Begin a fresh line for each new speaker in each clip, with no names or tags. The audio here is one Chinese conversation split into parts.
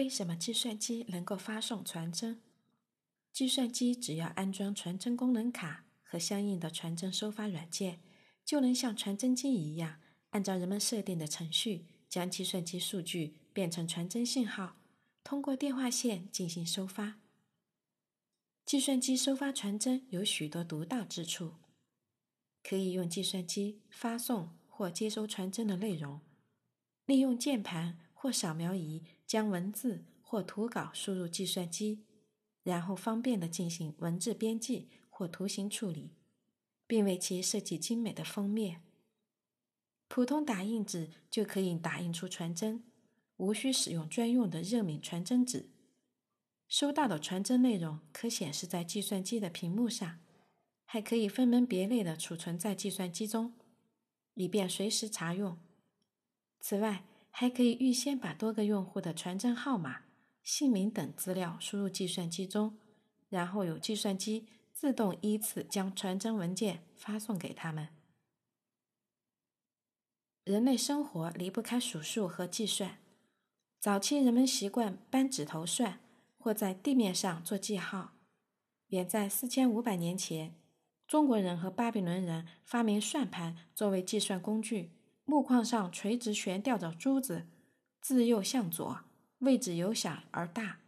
为什么计算机能够发送传真？计算机只要安装传真功能卡和相应的传真收发软件，就能像传真机一样，按照人们设定的程序，将计算机数据变成传真信号，通过电话线进行收发。计算机收发传真有许多独到之处，可以用计算机发送或接收传真的内容，利用键盘或扫描仪将文字或图稿输入计算机，然后方便的进行文字编辑或图形处理，并为其设计精美的封面。普通打印纸就可以打印出传真，无需使用专用的热敏传真纸。收到的传真内容可显示在计算机的屏幕上，还可以分门别类的储存在计算机中，以便随时查用。此外，还可以预先把多个用户的传真号码、姓名等资料输入计算机中，然后由计算机自动依次将传真文件发送给他们。人类生活离不开数数和计算，早期人们习惯扳指头算。或在地面上做记号。远在四千五百年前，中国人和巴比伦人发明算盘作为计算工具。木框上垂直悬吊着珠子，自右向左，位置由小而大，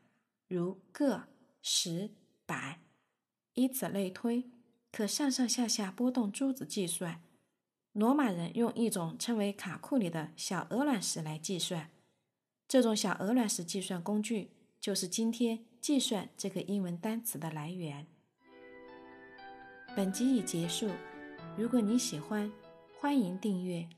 如个、十、百，以此类推，可上上下下拨动珠子计算。罗马人用一种称为卡库里的小鹅卵石来计算。这种小鹅卵石计算工具。就是今天“计算”这个英文单词的来源。本集已结束，如果你喜欢，欢迎订阅。